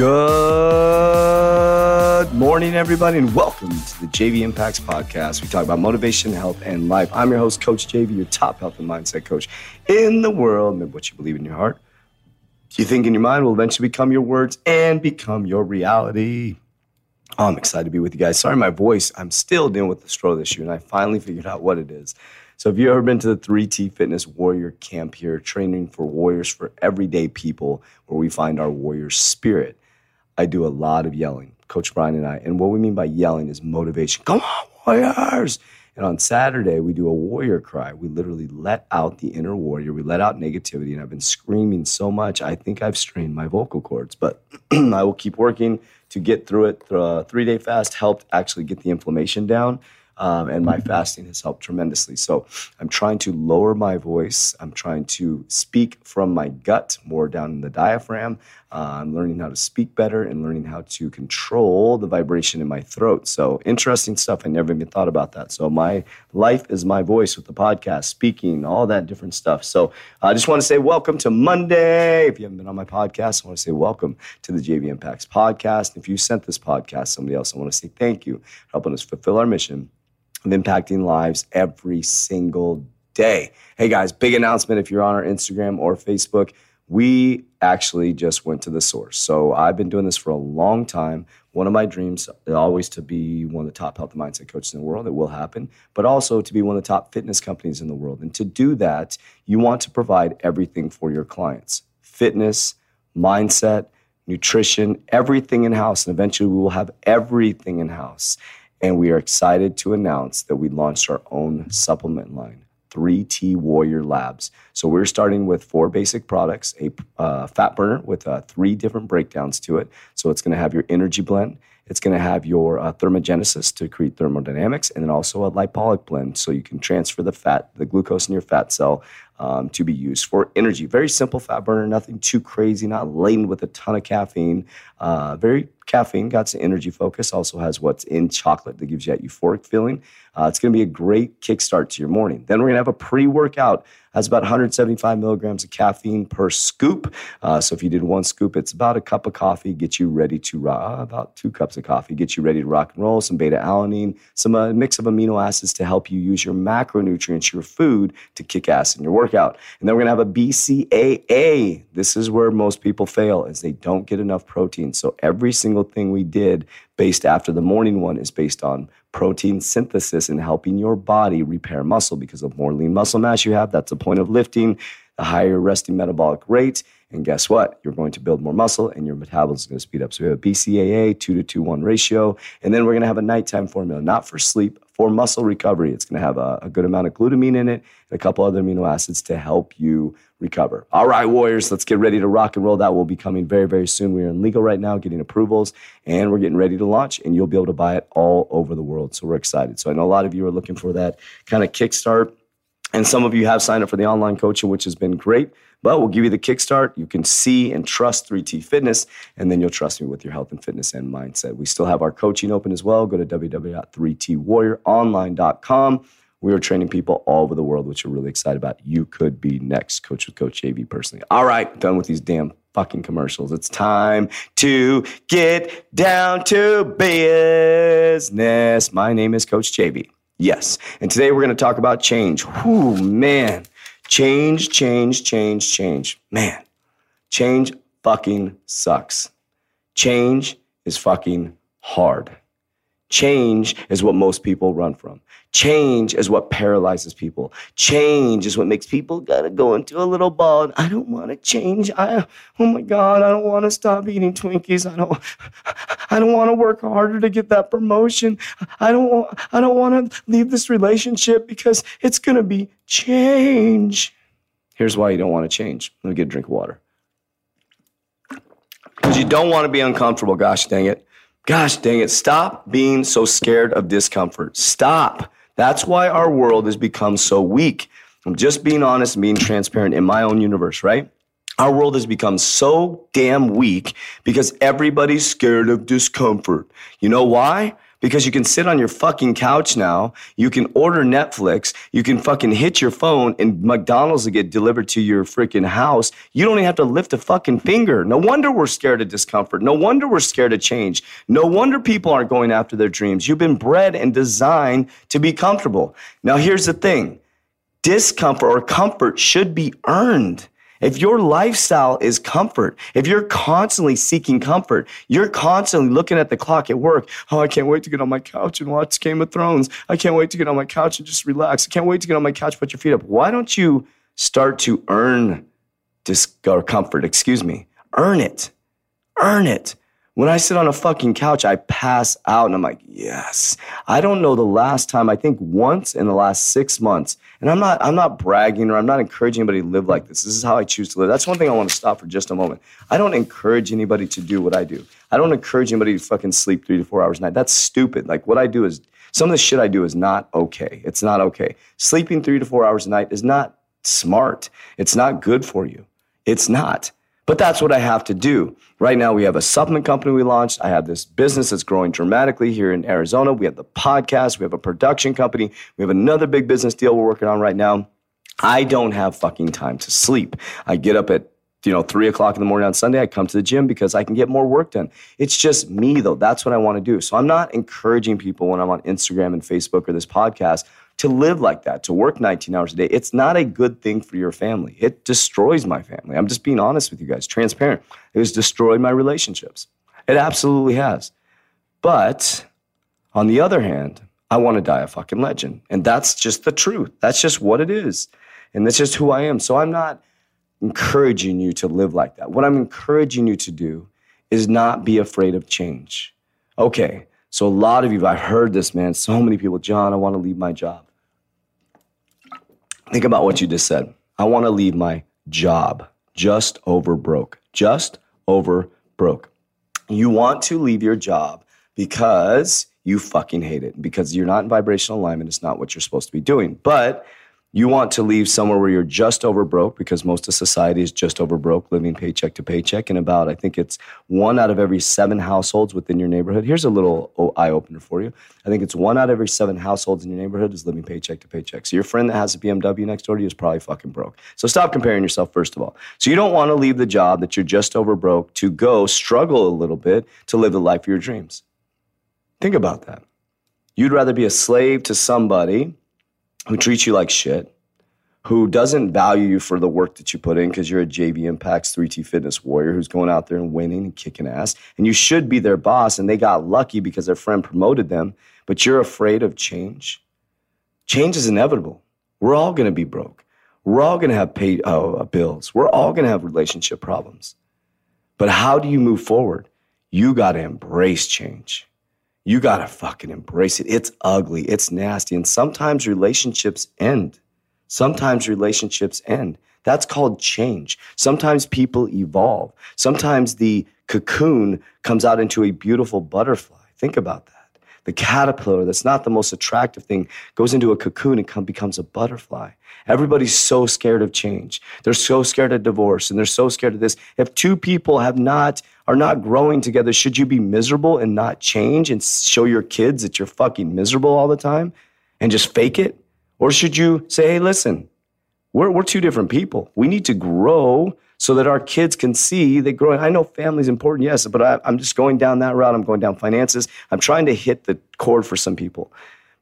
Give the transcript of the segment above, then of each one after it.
Good morning, everybody, and welcome to the JV Impacts Podcast. We talk about motivation, health, and life. I'm your host, Coach JV, your top health and mindset coach in the world. And what you believe in your heart, you think in your mind will eventually become your words and become your reality. Oh, I'm excited to be with you guys. Sorry, my voice. I'm still dealing with the stroll issue, and I finally figured out what it is. So, if you've ever been to the 3T Fitness Warrior Camp here, training for warriors for everyday people, where we find our warrior spirit, I do a lot of yelling, Coach Brian and I. And what we mean by yelling is motivation. Come on, Warriors! And on Saturday, we do a warrior cry. We literally let out the inner warrior. We let out negativity. And I've been screaming so much, I think I've strained my vocal cords. But I will keep working to get through it. The uh, three day fast helped actually get the inflammation down. Um, and my fasting has helped tremendously. So I'm trying to lower my voice. I'm trying to speak from my gut, more down in the diaphragm. Uh, I'm learning how to speak better and learning how to control the vibration in my throat. So interesting stuff. I never even thought about that. So my life is my voice with the podcast, speaking, all that different stuff. So I just want to say welcome to Monday. If you haven't been on my podcast, I want to say welcome to the JV Impacts podcast. If you sent this podcast somebody else, I want to say thank you for helping us fulfill our mission of impacting lives every single day. Hey guys, big announcement if you're on our Instagram or Facebook. We actually just went to the source. So I've been doing this for a long time. One of my dreams always to be one of the top health and mindset coaches in the world. It will happen, but also to be one of the top fitness companies in the world. And to do that, you want to provide everything for your clients fitness, mindset, nutrition, everything in house. And eventually we will have everything in house. And we are excited to announce that we launched our own supplement line, 3T Warrior Labs. So we're starting with four basic products a uh, fat burner with uh, three different breakdowns to it. So it's going to have your energy blend, it's going to have your uh, thermogenesis to create thermodynamics, and then also a lipolic blend so you can transfer the fat, the glucose in your fat cell um, to be used for energy. Very simple fat burner, nothing too crazy, not laden with a ton of caffeine. Uh, very caffeine, got some energy focus, also has what's in chocolate that gives you that euphoric feeling. Uh, it's going to be a great kickstart to your morning. Then we're going to have a pre workout. Has about 175 milligrams of caffeine per scoop. Uh, so if you did one scoop, it's about a cup of coffee, get you ready to rock. Uh, about two cups of coffee, get you ready to rock and roll. Some beta alanine, some uh, mix of amino acids to help you use your macronutrients, your food, to kick ass in your workout. And then we're gonna have a BCAA. This is where most people fail, is they don't get enough protein. So every single thing we did based after the morning one is based on protein synthesis and helping your body repair muscle because the more lean muscle mass you have, that's the point of lifting, the higher resting metabolic rate. And guess what? You're going to build more muscle and your metabolism is going to speed up. So we have a BCAA 2 to 2 1 ratio. And then we're going to have a nighttime formula, not for sleep, for muscle recovery. It's going to have a, a good amount of glutamine in it and a couple other amino acids to help you recover. All right, Warriors, let's get ready to rock and roll. That will be coming very, very soon. We are in legal right now, getting approvals, and we're getting ready to launch, and you'll be able to buy it all over the world. So we're excited. So I know a lot of you are looking for that kind of kickstart. And some of you have signed up for the online coaching, which has been great. But we'll give you the kickstart. You can see and trust 3T Fitness, and then you'll trust me with your health and fitness and mindset. We still have our coaching open as well. Go to www.3twarrioronline.com. We are training people all over the world, which we're really excited about. You could be next, Coach with Coach JV personally. All right, done with these damn fucking commercials. It's time to get down to business. My name is Coach JV. Yes. And today we're going to talk about change. Whew, man. Change, change, change, change. Man, change fucking sucks. Change is fucking hard. Change is what most people run from. Change is what paralyzes people. Change is what makes people gotta go into a little ball. I don't want to change. I oh my god, I don't want to stop eating Twinkies. I don't I don't want to work harder to get that promotion. I don't I don't want to leave this relationship because it's gonna be change. Here's why you don't want to change. Let me get a drink of water. Because you don't want to be uncomfortable. Gosh dang it. Gosh dang it. Stop being so scared of discomfort. Stop. That's why our world has become so weak. I'm just being honest and being transparent in my own universe, right? Our world has become so damn weak because everybody's scared of discomfort. You know why? Because you can sit on your fucking couch now. You can order Netflix. You can fucking hit your phone and McDonald's will get delivered to your freaking house. You don't even have to lift a fucking finger. No wonder we're scared of discomfort. No wonder we're scared of change. No wonder people aren't going after their dreams. You've been bred and designed to be comfortable. Now, here's the thing discomfort or comfort should be earned. If your lifestyle is comfort, if you're constantly seeking comfort, you're constantly looking at the clock at work. Oh, I can't wait to get on my couch and watch Game of Thrones. I can't wait to get on my couch and just relax. I can't wait to get on my couch, put your feet up. Why don't you start to earn dis- or comfort? Excuse me. Earn it. Earn it. When I sit on a fucking couch, I pass out and I'm like, yes. I don't know the last time, I think once in the last six months. And I'm not, I'm not bragging or I'm not encouraging anybody to live like this. This is how I choose to live. That's one thing I want to stop for just a moment. I don't encourage anybody to do what I do. I don't encourage anybody to fucking sleep three to four hours a night. That's stupid. Like what I do is, some of the shit I do is not okay. It's not okay. Sleeping three to four hours a night is not smart. It's not good for you. It's not. But that's what I have to do. Right now, we have a supplement company we launched. I have this business that's growing dramatically here in Arizona. We have the podcast. We have a production company. We have another big business deal we're working on right now. I don't have fucking time to sleep. I get up at you know, three o'clock in the morning on Sunday, I come to the gym because I can get more work done. It's just me, though. That's what I want to do. So I'm not encouraging people when I'm on Instagram and Facebook or this podcast to live like that, to work 19 hours a day. It's not a good thing for your family. It destroys my family. I'm just being honest with you guys, transparent. It has destroyed my relationships. It absolutely has. But on the other hand, I want to die a fucking legend. And that's just the truth. That's just what it is. And that's just who I am. So I'm not encouraging you to live like that. What I'm encouraging you to do is not be afraid of change. Okay, so a lot of you, I've heard this, man. So many people, John, I want to leave my job. Think about what you just said. I want to leave my job just over broke. Just over broke. You want to leave your job because you fucking hate it, because you're not in vibrational alignment. It's not what you're supposed to be doing. But you want to leave somewhere where you're just over broke because most of society is just over broke, living paycheck to paycheck. And about, I think it's one out of every seven households within your neighborhood. Here's a little oh, eye opener for you. I think it's one out of every seven households in your neighborhood is living paycheck to paycheck. So your friend that has a BMW next door to you is probably fucking broke. So stop comparing yourself, first of all. So you don't want to leave the job that you're just over broke to go struggle a little bit to live the life of your dreams. Think about that. You'd rather be a slave to somebody who treats you like shit, who doesn't value you for the work that you put in because you're a JV Impacts 3T Fitness warrior who's going out there and winning and kicking ass. And you should be their boss, and they got lucky because their friend promoted them, but you're afraid of change. Change is inevitable. We're all going to be broke. We're all going to have paid uh, bills. We're all going to have relationship problems. But how do you move forward? You got to embrace change you got to fucking embrace it. It's ugly, it's nasty. And sometimes relationships end. Sometimes relationships end. That's called change. Sometimes people evolve. Sometimes the cocoon comes out into a beautiful butterfly. Think about that. The caterpillar, that's not the most attractive thing, goes into a cocoon and come, becomes a butterfly. Everybody's so scared of change. They're so scared of divorce and they're so scared of this. If two people have not are not growing together, should you be miserable and not change and show your kids that you're fucking miserable all the time and just fake it? Or should you say, hey, listen, we're, we're two different people. We need to grow so that our kids can see that growing. I know family's important, yes, but I, I'm just going down that route. I'm going down finances. I'm trying to hit the chord for some people.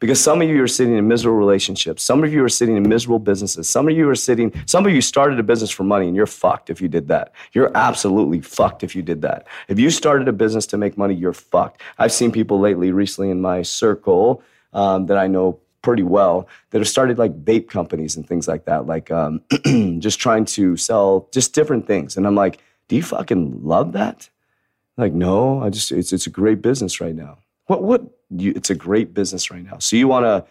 Because some of you are sitting in miserable relationships. Some of you are sitting in miserable businesses. Some of you are sitting, some of you started a business for money and you're fucked if you did that. You're absolutely fucked if you did that. If you started a business to make money, you're fucked. I've seen people lately, recently in my circle um, that I know pretty well that have started like vape companies and things like that, like um, just trying to sell just different things. And I'm like, do you fucking love that? Like, no, I just, it's, it's a great business right now. What, what, you, it's a great business right now. So you want to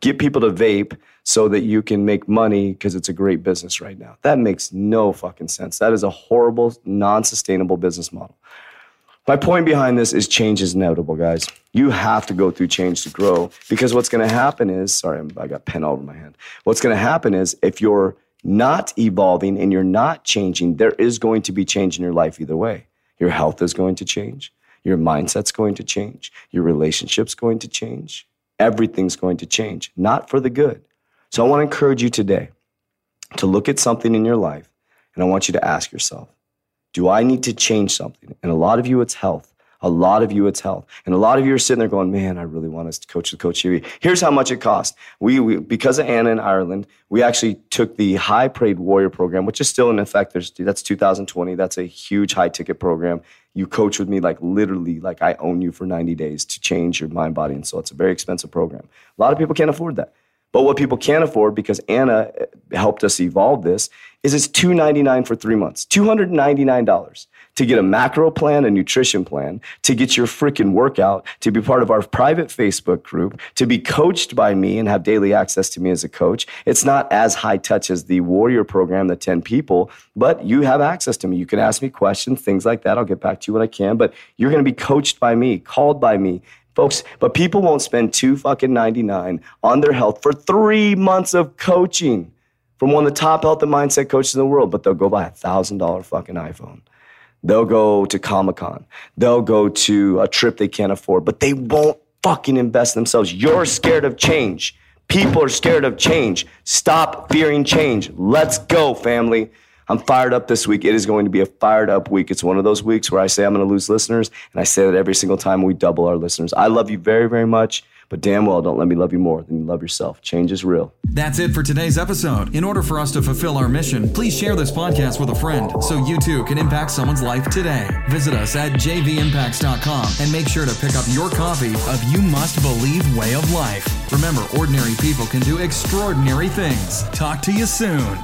get people to vape so that you can make money because it's a great business right now. That makes no fucking sense. That is a horrible, non sustainable business model. My point behind this is change is inevitable, guys. You have to go through change to grow because what's going to happen is, sorry, I got pen all over my hand. What's going to happen is if you're not evolving and you're not changing, there is going to be change in your life either way. Your health is going to change. Your mindset's going to change. Your relationship's going to change. Everything's going to change, not for the good. So I want to encourage you today to look at something in your life and I want you to ask yourself, do I need to change something? And a lot of you, it's health. A lot of you, it's health. And a lot of you are sitting there going, man, I really want us to coach the coach here. Here's how much it costs. We, we, because of Anna in Ireland, we actually took the high paid warrior program, which is still in effect. There's, that's 2020. That's a huge high ticket program. You coach with me like literally, like I own you for 90 days to change your mind, body, and soul. It's a very expensive program. A lot of people can't afford that. But what people can't afford, because Anna uh, helped us evolve this, is it's 299 for three months. $299 to get a macro plan, a nutrition plan, to get your freaking workout, to be part of our private Facebook group, to be coached by me and have daily access to me as a coach. It's not as high touch as the Warrior program, the 10 people, but you have access to me. You can ask me questions, things like that. I'll get back to you when I can, but you're going to be coached by me, called by me, folks. But people won't spend two fucking 99 on their health for three months of coaching from one of the top health and mindset coaches in the world, but they'll go buy a thousand dollar fucking iPhone. They'll go to Comic Con. They'll go to a trip they can't afford, but they won't fucking invest themselves. You're scared of change. People are scared of change. Stop fearing change. Let's go, family. I'm fired up this week. It is going to be a fired up week. It's one of those weeks where I say I'm going to lose listeners, and I say that every single time we double our listeners. I love you very, very much. But damn well, don't let me love you more than you love yourself. Change is real. That's it for today's episode. In order for us to fulfill our mission, please share this podcast with a friend so you too can impact someone's life today. Visit us at jvimpacts.com and make sure to pick up your copy of You Must Believe Way of Life. Remember, ordinary people can do extraordinary things. Talk to you soon.